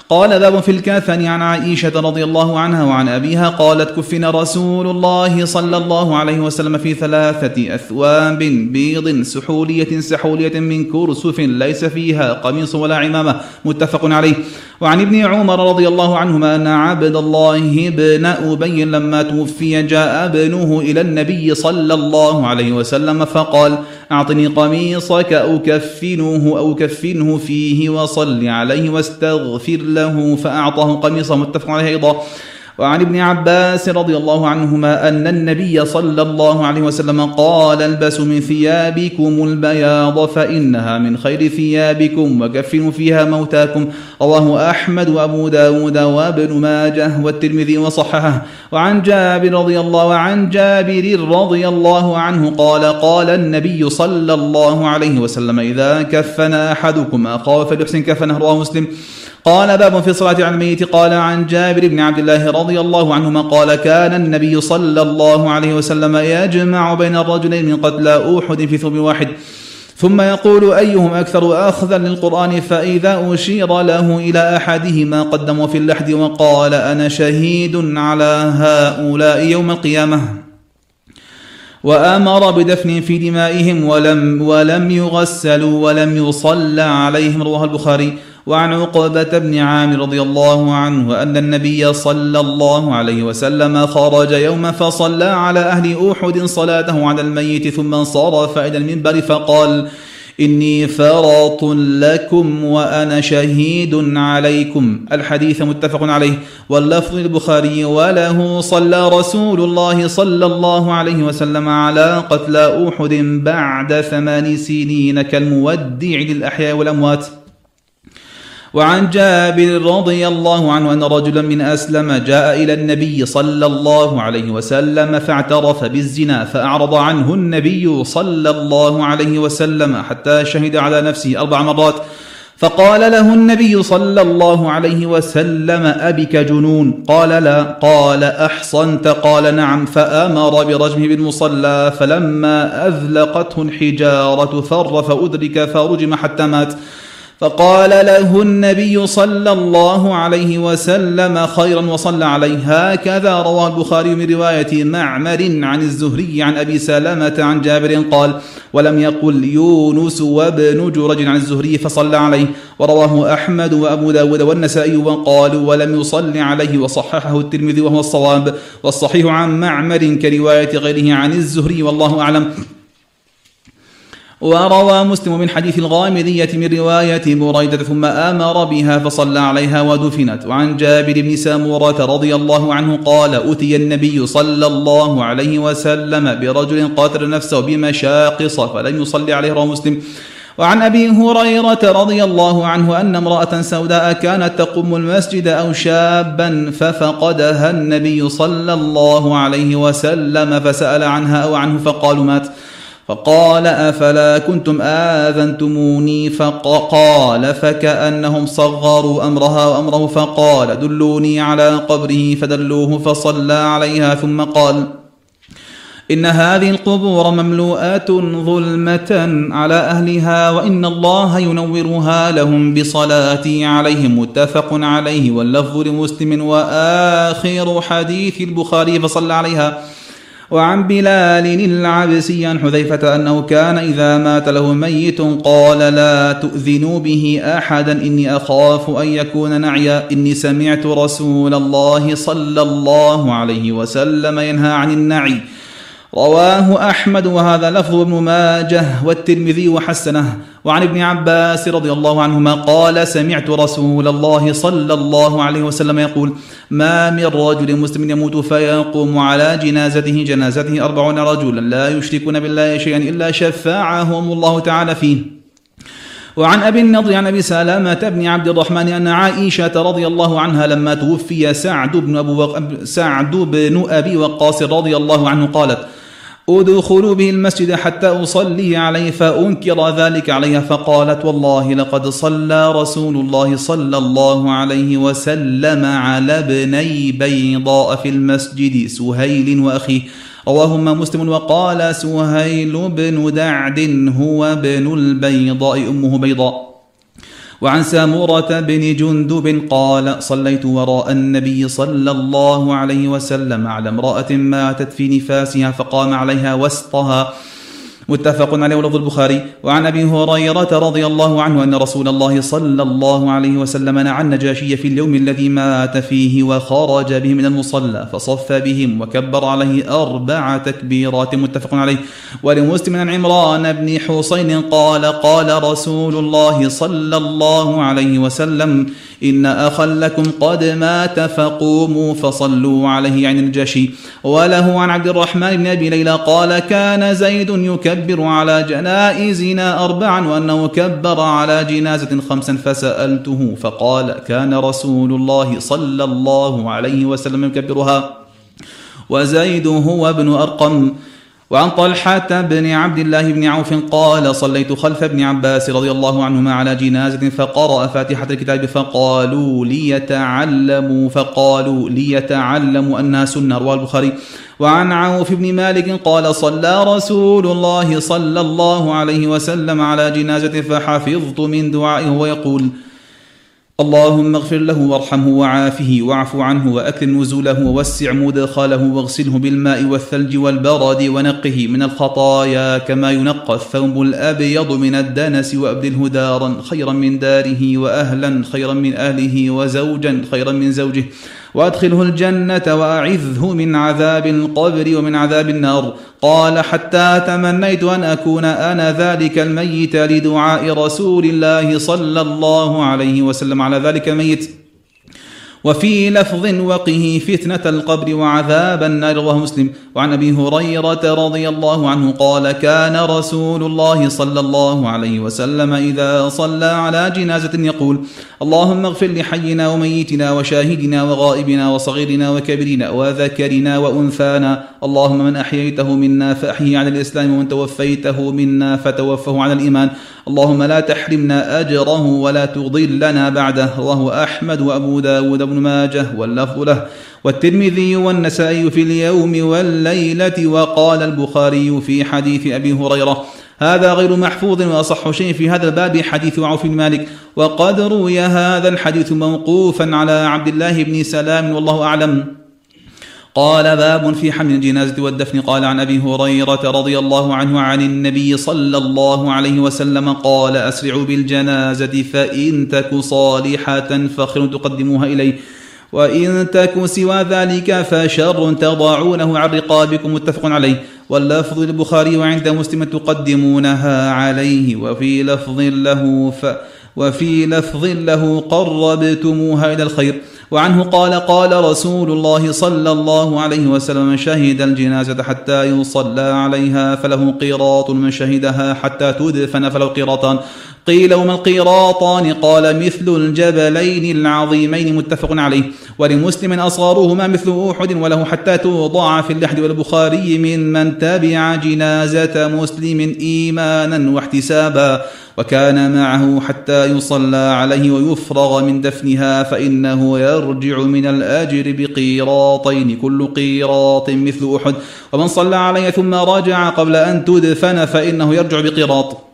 قال باب في الكفن عن عائشة رضي الله عنها وعن أبيها قالت كفن رسول الله صلى الله عليه وسلم في ثلاثة أثواب بيض سحولية سحولية من كرسف ليس فيها قميص ولا عمامة متفق عليه. وعن ابن عمر رضي الله عنهما أن عبد الله بن أبي لما توفي جاء ابنه إلى النبي صلى الله عليه وسلم فقال أعطني قميصك أكفنه أو كفنه فيه وصل عليه واستغفر له فأعطاه قميصه متفق عليه أيضا. وعن ابن عباس رضي الله عنهما أن النبي صلى الله عليه وسلم قال البسوا من ثيابكم البياض فإنها من خير ثيابكم وكفنوا فيها موتاكم. رواه أحمد وأبو داود وابن ماجه والترمذي وصححه. وعن جابر رضي الله عن جابر رضي الله عنه قال قال النبي صلى الله عليه وسلم إذا كفن أحدكم أخاه فليحسن كفنه. رواه مسلم. قال باب في الصلاة على الميت. قال عن جابر بن عبد الله رضي الله عنهما قال كان النبي صلى الله عليه وسلم يجمع بين الرجلين من قتلى أحد في ثوب واحد. ثم يقول أيهم أكثر أخذا للقرآن فإذا أشير له إلى أحدهما قدم في اللحد وقال أنا شهيد على هؤلاء يوم القيامة. وأمر بدفن في دمائهم ولم ولم يغسلوا ولم يصلى عليهم. رواه البخاري. وعن عقبة بن عامر رضي الله عنه أن النبي صلى الله عليه وسلم خرج يوما فصلى على أهل أحد صلاته على الميت ثم انصرف إلى المنبر فقال إني فرط لكم وأنا شهيد عليكم. الحديث متفق عليه واللفظ البخاري وله صلى رسول الله صلى الله عليه وسلم على قتلى أحد بعد ثمان سنين كالمودع للأحياء والأموات. وعن جابر رضي الله عنه أن رجلا من أسلم جاء إلى النبي صلى الله عليه وسلم فاعترف بالزنا فأعرض عنه النبي صلى الله عليه وسلم حتى شهد على نفسه أربع مرات. فقال له النبي صلى الله عليه وسلم أبك جنون؟ قال لا. قال أحصنت؟ قال نعم. فأمر برجمه بالمصلى. فلما أذلقته الحجارة فر فأدرك فرجم حتى مات. فقال له النبي صلى الله عليه وسلم خيرا وصلى عليه. هكذا روى البخاري من رواية معمر عن الزهري عن أبي سلامة عن جابر قال ولم يقل يونس وابن جرج عن الزهري فصلى عليه ورواه أحمد وأبو داود والنسائي وقالوا ولم يصلي عليه وصححه الترمذي وهو الصواب. والصحيح عن معمر كرواية غيره عن الزهري والله أعلم. وروى مسلم من حديث الغامدية من رواية بريدة ثم آمر بها فصلى عليها ودفنت. وعن جابر بن سامورة رضي الله عنه قال أتي النبي صلى الله عليه وسلم برجل قاتل نفسه بمشاقص فلم يصلي عليه رواه مسلم. وعن أبي هريرة رضي الله عنه أن امرأة سوداء كانت تقوم المسجد أو شابا ففقدها النبي صلى الله عليه وسلم فسأل عنها أو عنه فقالوا مات. فقال أفلا كنتم آذنتموني؟ فقال فكأنهم صغروا أمرها وأمره فقال دلوني على قبره فدلوه فصلى عليها ثم قال إن هذه القبور مملوءات ظلمة على أهلها وإن الله ينورها لهم بصلاتي عليهم. متفق عليه واللفظ لمسلم وآخر حديث البخاري فصلى عليها. وعن بلال العبسي عن حذيفة أنه كان إذا مات له ميت قال لا تؤذنوا به أحدا إني أخاف أن يكون نعيا إني سمعت رسول الله صلى الله عليه وسلم ينهى عن النعي. رواه أحمد وهذا لفظ ابن ماجه والترمذي وحسنه. وعن ابن عباس رضي الله عنهما قال سمعت رسول الله صلى الله عليه وسلم يقول ما من رجل مسلم يموت فيقوم على جنازته جنازته أربعون رجلا لا يشركون بالله شيئا إلا شفاعهم الله تعالى فيه. وعن أبي النضر عن أبي سلامة بن عبد الرحمن أن عائشة رضي الله عنها لما توفي سعد بن أبو سعد بن أبي وقاص رضي الله عنه قالت ادخلوا به المسجد حتى أصلي عليه فأنكر ذلك عليها فقالت والله لقد صلى رسول الله صلى الله عليه وسلم على ابني بيضاء في المسجد سهيل وأخيه. رواهما مسلم وقال سهيل بن دعد هو ابن البيضاء أمه بيضاء. وعن سامورة بن جندب قال صليت وراء النبي صلى الله عليه وسلم على امرأة ماتت في نفاسها فقام عليها وسطها متفق عليه ولفظ البخاري. وعن أبي هريرة رضي الله عنه أن رسول الله صلى الله عليه وسلم نعى النجاشي في اليوم الذي مات فيه وخرج به من المصلى فصف بهم وكبر عليه أربع تكبيرات. متفق عليه. ولمسلم عن عمران بن حسين قال قال رسول الله صلى الله عليه وسلم إن أخا لكم قد مات فقوموا فصلوا عليه عن الجشي وله عن عبد الرحمن بن أبي ليلى قال كان زيد يكبر على جنائزنا أربعا وأنه كبر على جنازة خمسا فسألته فقال كان رسول الله صلى الله عليه وسلم يكبرها وزيد هو ابن أرقم وعن طلحة بن عبد الله بن عوف قال صليت خلف ابن عباس رضي الله عنهما على جنازة فقرأ فاتحة الكتاب فقالوا ليتعلموا فقالوا ليتعلموا أنها سنة رواه البخاري. وعن عوف بن مالك قال صلى رسول الله صلى الله عليه وسلم على جنازة فحفظت من دعائه ويقول اللهم اغفر له وارحمه وعافه واعف عنه واكرم نزوله ووسع مدخله واغسله بالماء والثلج والبرد ونقه من الخطايا كما ينقى الثوب الأبيض من الدنس وأبدله دارا خيرا من داره وأهلا خيرا من أهله وزوجا خيرا من زوجه وادخله الجنة وأعذه من عذاب القبر ومن عذاب النار. قال حتى تمنيت أن أكون أنا ذلك الميت لدعاء رسول الله صلى الله عليه وسلم. على ذلك الميت وفي لفظ وقه فتنة القبر وعذاب النار رواه مسلم. وعن أبي هريرة رضي الله عنه قال كان رسول الله صلى الله عليه وسلم إذا صلى على جنازة يقول اللهم اغفر لحينا وميتنا وشاهدنا وغائبنا وصغيرنا وكبرنا وذكرنا وأنثانا اللهم من أحييته منا فأحيه على الإسلام ومن توفيته منا فتوفه على الإيمان اللهم لا تحرمنا أجره ولا تضلنا بعده رواه أحمد وأبو داود بن ماجه واللفظ له. والترمذي والنسائي في اليوم والليلة وقال البخاري في حديث أبي هريرة هذا غير محفوظ وأصح شيء في هذا الباب حديث عوف بن مالك. وقد روي هذا الحديث موقوفا على عبد الله بن سلام والله أعلم. قال باب في حمل الجنازة والدفن. قال عن أبي هريرة رضي الله عنه عن النبي صلى الله عليه وسلم قال أسرعوا بالجنازة فإن تك صالحة فخر تقدموها إليه وإن تك سوى ذلك فشر تضعونه عن رقابكم. متفق عليه. واللفظ للبخاري وعند مسلم تقدمونها عليه وفي لفظ له ف وفي لفظ له قربتموها إلى الخير. وعنه قال قال رسول الله صلى الله عليه وسلم شهد الجنازة حتى يصلى عليها فله قيراط من شهدها حتى تدفن فله قيراطان قيل وما القيراطان؟ قال مثل الجبلين العظيمين متفق عليه. ولمسلم أصغرهما مثل أحد وله حتى توضع في اللحد. والبخاري من من تبع جنازة مسلم إيمانا واحتسابا. وكان معه حتى يصلى عليه ويفرغ من دفنها. فإنه يرجع من الأجر بقيراطين. كل قيراط مثل أحد. ومن صلى عليه ثم رجع قبل أن تدفن فإنه يرجع بقيراط.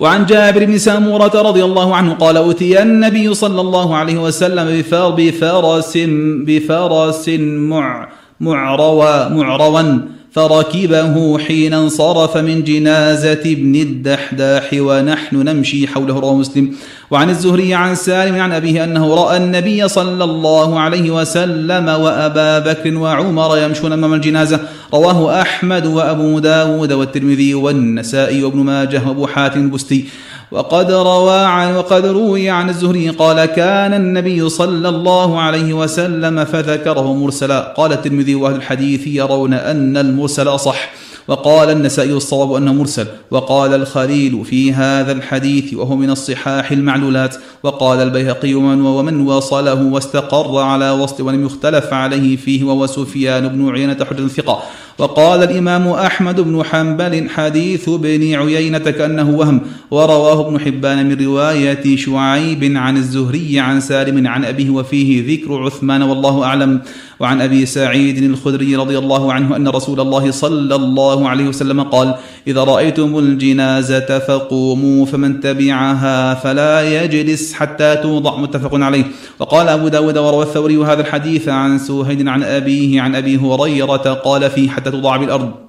وعن جابر بن سامورة رضي الله عنه قال أتي النبي صلى الله عليه وسلم بفرس بفرس مع معروى معروا فركبه حين انصرف من جنازة ابن الدحداح ونحن نمشي حوله رواه مسلم. وعن الزهري عن سالم عن أبيه أنه رأى النبي صلى الله عليه وسلم وأبا بكر وعمر يمشون أمام الجنازة. رواه أحمد وأبو داود والترمذي والنسائي وابن ماجه وأبو حاتم البستي. وقد روى عن وقد روي عن الزهري قال كان النبي صلى الله عليه وسلم فذكره مرسلا. قال الترمذي وأهل الحديث يرون أن المرسل صح وقال النسائي الصواب أنه مرسل. وقال الخليل في هذا الحديث وهو من الصحاح المعلولات. وقال البيهقي ومن, ومن وصله واستقر على وصل ولم يختلف عليه فيه وهو سفيان بن عيينة حجة ثقة. وقال الإمام أحمد بن حنبل حديث ابن عيينة كأنه وهم ورواه ابن حبان من رواية شعيب عن الزهري عن سالم عن أبيه وفيه ذكر عثمان والله أعلم. وعن أبي سعيد الخدري رضي الله عنه أن رسول الله صلى الله عليه وسلم قال إذا رأيتم الجنازة فقوموا فمن تبعها فلا يجلس حتى توضع. متفق عليه. وقال أبو داود وروى الثوري هذا الحديث عن سوهيد عن أبيه عن أبي هريرة قال فيه حتى توضع بالارض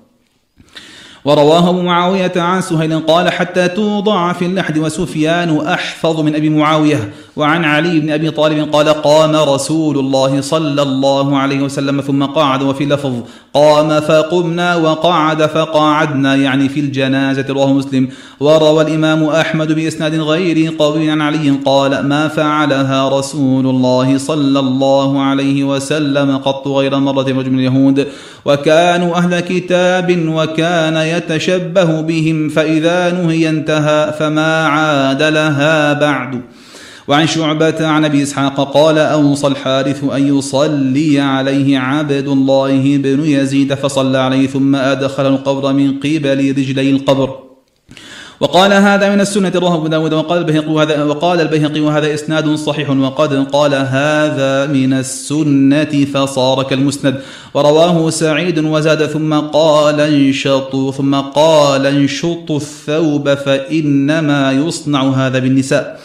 ورواه أبو معاوية عن سهيل قال حتى توضع في اللحد وسفيان أحفظ من أبي معاوية وعن علي بن أبي طالب قال قام رسول الله صلى الله عليه وسلم ثم قعد وفي لفظ قام فقمنا وقعد فقعدنا يعني في الجنازة رواه مسلم وروى الإمام أحمد بإسناد غير قوي عن علي قال ما فعلها رسول الله صلى الله عليه وسلم قط غير مرة رجل من اليهود وكانوا أهل كتاب وكان يتشبه بهم فإذا نهي انتهى فما عاد لها بعد. وعن شعبة عن أبي إسحاق قال أوصى الحارث أن يصلي عليه عبد الله بن يزيد فصلى عليه ثم أدخل القبر من قبل رجلي القبر. وقال هذا من السنة رواه أبو داود وقال البيهقي وهذا وقال البيهقي وهذا إسناد صحيح وقد قال هذا من السنة فصار كالمسند. ورواه سعيد وزاد ثم قال انشطوا ثم قال انشطوا الثوب فإنما يصنع هذا بالنساء.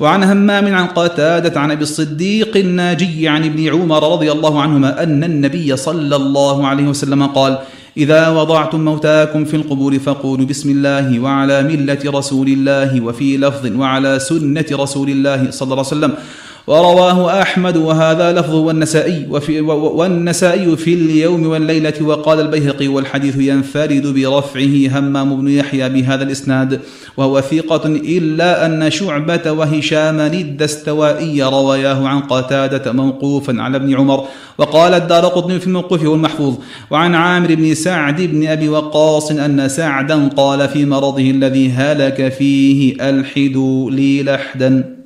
وعن همام عن قتادة عن أبي الصديق الناجي عن ابن عمر رضي الله عنهما أن النبي صلى الله عليه وسلم قال إذا وضعتم موتاكم في القبور فقولوا بسم الله وعلى ملة رسول الله وفي لفظ وعلى سنة رسول الله صلى الله عليه وسلم. ورواه أحمد وهذا لفظه والنسائي وفي والنسائي في اليوم والليلة وقال البيهقي والحديث ينفرد برفعه همام بن يحيى بهذا الإسناد وهو ثقة إلا أن شعبة وهشام الدستوائي رواياه عن قتادة موقوفا على ابن عمر وقال الدار قطن في الموقوف والمحفوظ وعن عامر بن سعد بن أبي وقاص أن سعدا قال في مرضه الذي هلك فيه ألحدوا لي لحدا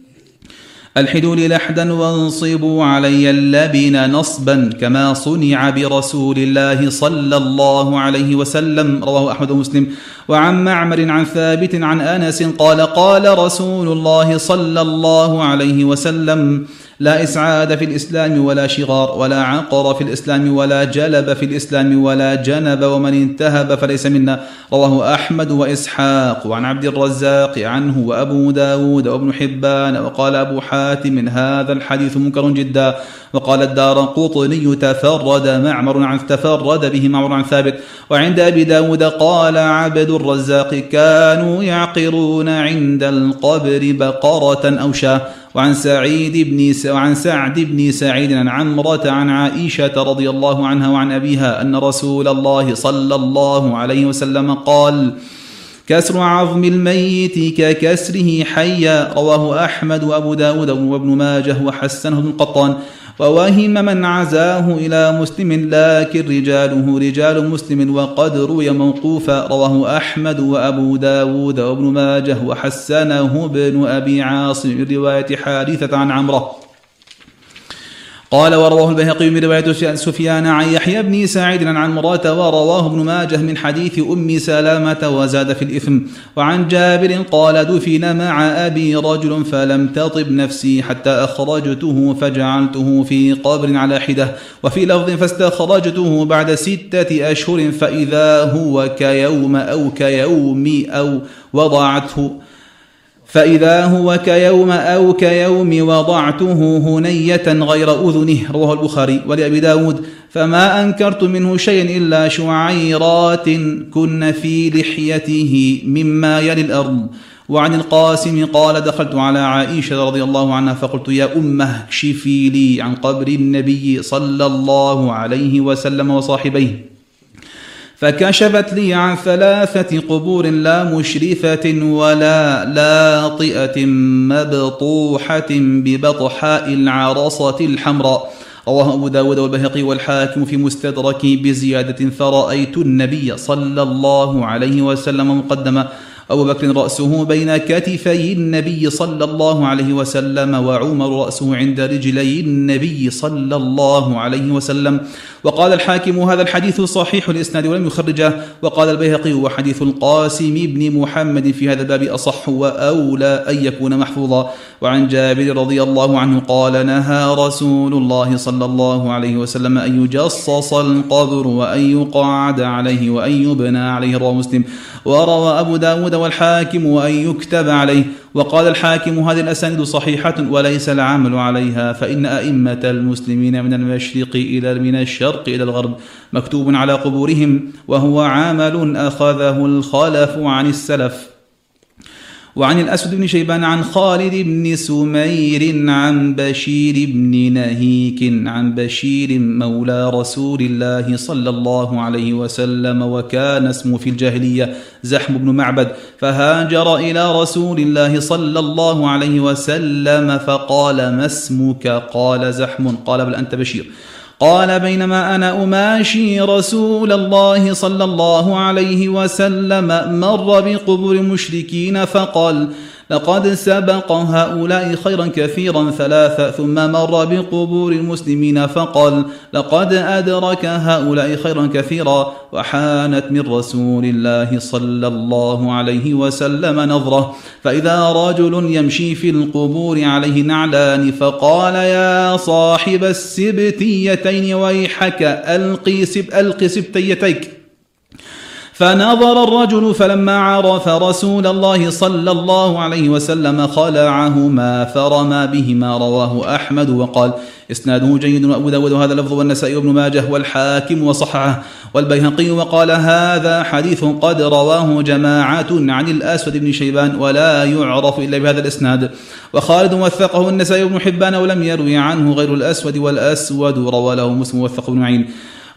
ألحدوا لي لحدا وانصبوا علي اللبن نصبا كما صنع برسول الله صلى الله عليه وسلم. رواه أحمد ومسلم. وعن معمر عن ثابت عن أنس قال قال رسول الله صلى الله عليه وسلم لا إسعاد في الإسلام ولا شغار ولا عقر في الإسلام ولا جلب في الإسلام ولا جنب ومن انتهب فليس منا. رواه أحمد وإسحاق وعن عبد الرزاق عنه وأبو داود وابن حبان وقال أبو حاتم هذا الحديث منكر جدا. وقال الدار قطني تفرد معمر عن تفرد به معمر عن ثابت. وعند أبي داود قال عبد الرزاق كانوا يعقرون عند القبر بقرة أو شاة. وعن سعيد بن وعن سعد بن سعيد عن عمرة عن عائشة رضي الله عنها وعن أبيها أن رسول الله صلى الله عليه وسلم قال كسر عظم الميت ككسره حيا رواه أحمد وأبو داود وابن ماجه وحسنه ابن القطان. ووهم من عزاه إلى مسلم لكن رجاله رجال مسلم وقد روي موقوفا رواه أحمد وأبو داود وابن ماجه وحسنه ابن أبي عاصم رواية حارثة عن عمرة. قال ورواه البيهقي من رواية سفيان عن يحيى بن سعيد عن مرة ورواه ابن ماجه من حديث أم سلامة وزاد في الإثم. وعن جابر قال دفن مع أبي رجل فلم تطب نفسي حتى أخرجته فجعلته في قبر على حدة. وفي لفظ فاستخرجته بعد ستة أشهر فإذا هو كيوم أو كيوم أو وضعته. فإذا هو كيوم أو كيوم وضعته هنية غير أذنه رواه البخاري ولأبي داود. فما أنكرت منه شيء إلا شعيرات كن في لحيته مما يلي الأرض. وعن القاسم قال دخلت على عائشة رضي الله عنها فقلت يا أمة اكشفي لي عن قبر النبي صلى الله عليه وسلم وصاحبيه. فكشفت لي عن ثلاثة قبور لا مشرفة ولا لاطئة مبطوحة ببطحاء العرصة الحمراء. رواه أبو داود والبهقي والحاكم في مستدرك بزيادة فرأيت النبي صلى الله عليه وسلم مقدما. أبو بكر رأسه بين كتفي النبي صلى الله عليه وسلم وعمر رأسه عند رجلي النبي صلى الله عليه وسلم. وقال الحاكم هذا الحديث صحيح الإسناد ولم يخرجه. وقال البيهقي وحديث القاسم بن محمد في هذا الباب أصح وأولى أن يكون محفوظا. وعن جابر رضي الله عنه قال نهى رسول الله صلى الله عليه وسلم أن يجصص القبر وأن يقعد عليه وأن يبنى عليه رواه مسلم. وروى أبو داود والحاكم وأن يكتب عليه وقال الحاكم هذه الأسانيد صحيحة وليس العمل عليها فإن أئمة المسلمين من المشرق إلى من الشرق إلى الغرب مكتوب على قبورهم وهو عمل أخذه الخلف عن السلف. وعن الأسود بن شيبان عن خالد بن سمير عن بشير بن نهيك عن بشير مولى رسول الله صلى الله عليه وسلم وكان اسمه في الجاهلية زحم بن معبد فهاجر إلى رسول الله صلى الله عليه وسلم فقال ما اسمك؟ قال زحم. قال بل أنت بشير. قال بينما أنا أماشي رسول الله صلى الله عليه وسلم مر بقبور مشركين فقال لقد سبق هؤلاء خيرا كثيرا ثلاثة ثم مر بقبور المسلمين فقال لقد أدرك هؤلاء خيرا كثيرا وحانت من رسول الله صلى الله عليه وسلم نظرة. فإذا رجل يمشي في القبور عليه نعلان فقال يا صاحب السبتيتين ويحك ألقي, سب ألقي سبتيتيك. فنظر الرجل فلما عرف رسول الله صلى الله عليه وسلم خلعهما فرمى بهما رواه أحمد وقال إسناده جيد وأبو داود وهذا لفظ والنسائي وابن ماجه والحاكم وصححه والبيهقي وقال هذا حديث قد رواه جماعة عن الأسود بن شيبان ولا يعرف إلا بهذا الإسناد وخالد وثقه النسائي بن حبان ولم يروي عنه غير الأسود والأسود روى له مسلم وثقه بن معين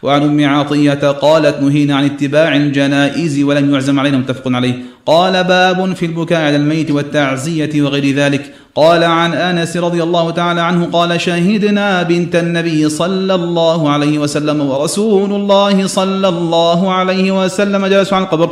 وعن أم عطية قالت نهينا عن اتباع الجنائز ولم يعزم علينا متفق عليه. قال باب في البكاء على الميت والتعزية وغير ذلك. قال عن أنس رضي الله تعالى عنه قال شهدنا بنت النبي صلى الله عليه وسلم ورسول الله صلى الله عليه وسلم جلسوا عن القبر.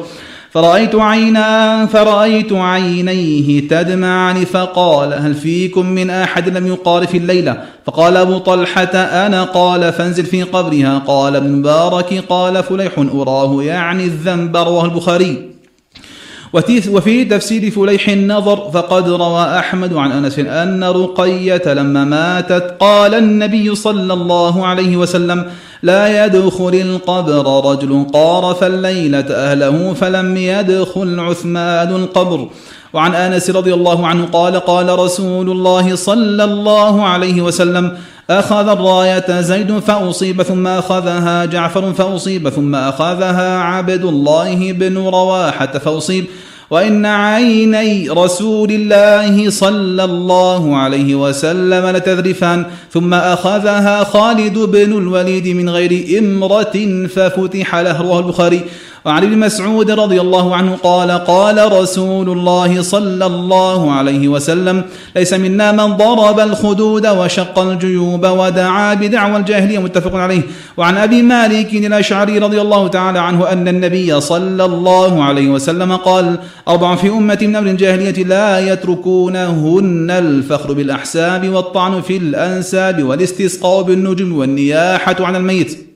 فرأيت عينا فرأيت عينيه تدمعان فقال هل فيكم من أحد لم يقارف الليلة فقال أبو طلحة أنا. قال فانزل في قبرها. قال ابن مبارك قال فليح أراه يعني الذنب رواه البخاري. وفي تفسير فليح النظر فقد روى أحمد عن أنس أن رقية لما ماتت قال النبي صلى الله عليه وسلم لا يدخل القبر رجل قارف الليلة أهله فلم يدخل عثمان القبر. وعن أنس رضي الله عنه قال قال رسول الله صلى الله عليه وسلم أخذ الراية زيد فأصيب ثم أخذها جعفر فأصيب ثم أخذها عبد الله بن رواحة فأصيب. وإن عيني رسول الله صلى الله عليه وسلم لتذرفان. ثم أخذها خالد بن الوليد من غير إمرة ففتح له رواه البخاري. وعن ابن مسعود رضي الله عنه قال قال رسول الله صلى الله عليه وسلم ليس منا من ضرب الخدود وشق الجيوب ودعا بدعوى الجاهلية. متفق عليه. وعن أبي مالك الأشعري رضي الله تعالى عنه أن النبي صلى الله عليه وسلم قال أربع في أمة من أمر الجاهلية لا يتركونهن الفخر بالأحساب والطعن في الأنساب والاستسقاء بالنجم والنياحة عن الميت.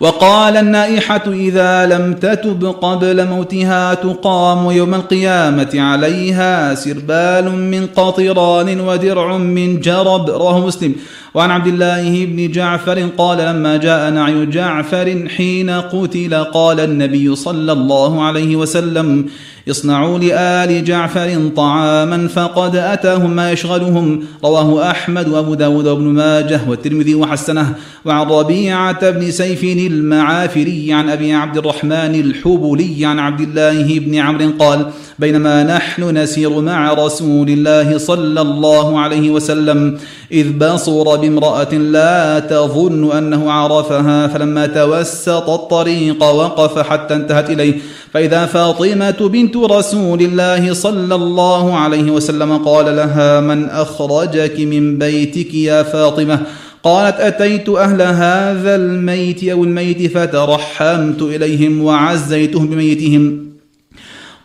وقال النائحة إذا لم تتب قبل موتها تقام يوم القيامة عليها سربال من قطران ودرع من جرب رواه مسلم. وعن عبد الله بن جعفر قال لما جاء نعي جعفر حين قتل قال النبي صلى الله عليه وسلم اصنعوا لآل جعفر طعاما فقد أتاهم ما يشغلهم. رواه أحمد وأبو داود وابن ماجه والترمذي وحسنه. وعن ربيعة بن سيف المعافري عن أبي عبد الرحمن الحبلي عن عبد الله بن عمرو قال بينما نحن نسير مع رسول الله صلى الله عليه وسلم إذ بصر بامرأة لا تظن أنه عرفها فلما توسط الطريق وقف حتى انتهت إليه. فإذا فاطمة بنت رسول الله صلى الله عليه وسلم قال لها من أخرجك من بيتك يا فاطمة؟ قالت أتيت أهل هذا الميت أو الميت فترحمت إليهم وعزيتهم بميتهم.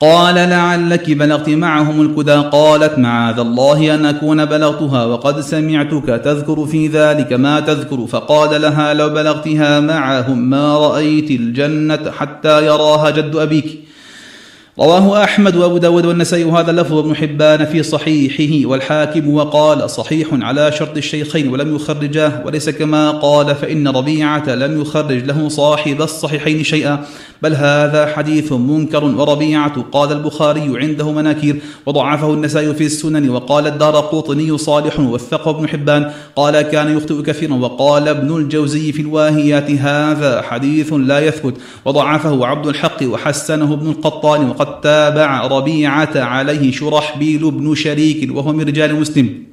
قال لعلك بلغت معهم الكدى قالت معاذ الله أن أكون بلغتها وقد سمعتك تذكر في ذلك ما تذكر فقال لها لو بلغتها معهم ما رأيت الجنة حتى يراها جد أبيك رواه أحمد وأبو داود والنسائي وهذا اللفظ ابن حبان في صحيحه والحاكم وقال صحيح على شرط الشيخين ولم يخرجاه وليس كما قال فإن ربيعة لم يخرج له صاحب الصحيحين شيئا بل هذا حديث منكر وربيعة قال البخاري عنده مناكير وضعفه النسائي في السنن وقال الدار قوطني صالح وثقه ابن حبان قال كان يخطئ كثيرا وقال ابن الجوزي في الواهيات هذا حديث لا يثبت وضعفه عبد الحق وحسنه ابن القطان وقد تابع ربيعة عليه شرحبيل بن شريك وهو رجال مسلم.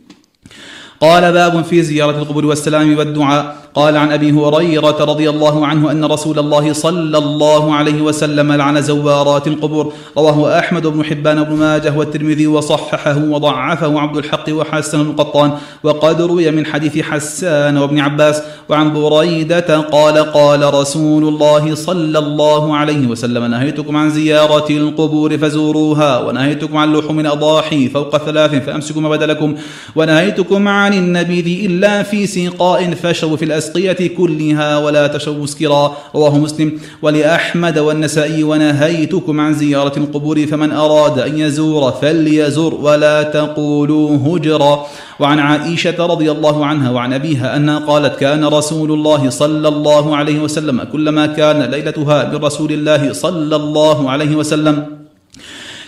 قال باب في زيارة القبور والسلام والدعاء. قال عن أبي هريرة رضي الله عنه أن رسول الله صلى الله عليه وسلم لعن زوارات القبور. رواه أحمد بن حبان بن ماجه والترمذي وصححه وضعفه عبد الحق وحسن القطان وقد روي من حديث حسان وابن عباس. وعن بريدة قال قال رسول الله صلى الله عليه وسلم نهيتكم عن زيارة القبور فزوروها ونهيتكم عن لحوم الأضاحي فوق ثلاث فأمسكوا ما بدلكم ونهيتكم عن عن النبيذ إلا في سقاء فاشربوا في الأسقية كلها ولا تشربوا مسكرا. رواه مسلم. ولأحمد والنسائي ونهيتكم عن زيارة القبور فمن أراد أن يزور فليزور ولا تقولوا هجرا. وعن عائشة رضي الله عنها وعن أبيها أنها قالت كان رسول الله صلى الله عليه وسلم كلما كان ليلتها برسول الله صلى الله عليه وسلم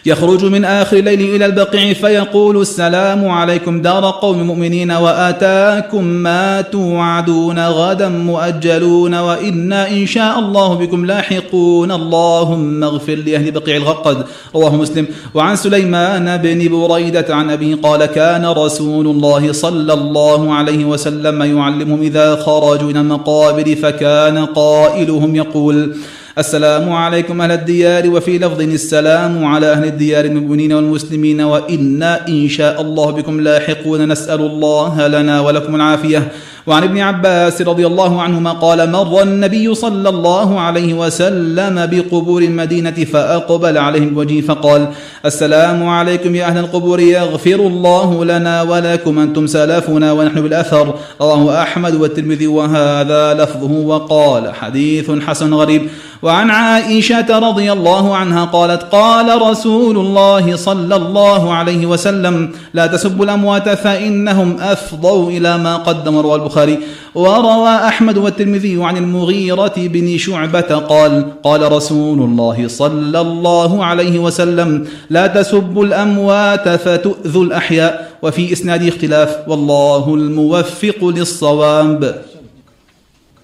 يخرج من آخر الليل إلى البقيع فيقول السلام عليكم دار قوم مؤمنين وآتاكم ما توعدون غدا مؤجلون وإنا إن شاء الله بكم لاحقون. اللهم اغفر لأهل بقيع الغرقد رواه مسلم. وعن سليمان بن بريدة عن أبي قال كان رسول الله صلى الله عليه وسلم يعلمهم إذا خرجوا إلى المقابر فكان قائلهم يقول السلام عليكم أهل الديار وفي لفظ السلام على أهل الديار المؤمنين والمسلمين وإنا إن شاء الله بكم لاحقون نسأل الله لنا ولكم العافية. وعن ابن عباس رضي الله عنهما قال مر النبي صلى الله عليه وسلم بقبور المدينة فأقبل عليهم بوجهه فقال السلام عليكم يا أهل القبور يغفر الله لنا ولكم أنتم سلفنا ونحن بالأثر. رواه أحمد والترمذي وهذا لفظه وقال حديث حسن غريب. وعن عائشة رضي الله عنها قالت قال رسول الله صلى الله عليه وسلم لا تسبوا الأموات فإنهم أفضوا إلى ما قدم رواه البخاري وروى أحمد والترمذي عن المغيرة بن شعبة قال قال رسول الله صلى الله عليه وسلم لا تسبوا الأموات فتؤذوا الأحياء وفي إسناد اختلاف والله الموفق للصواب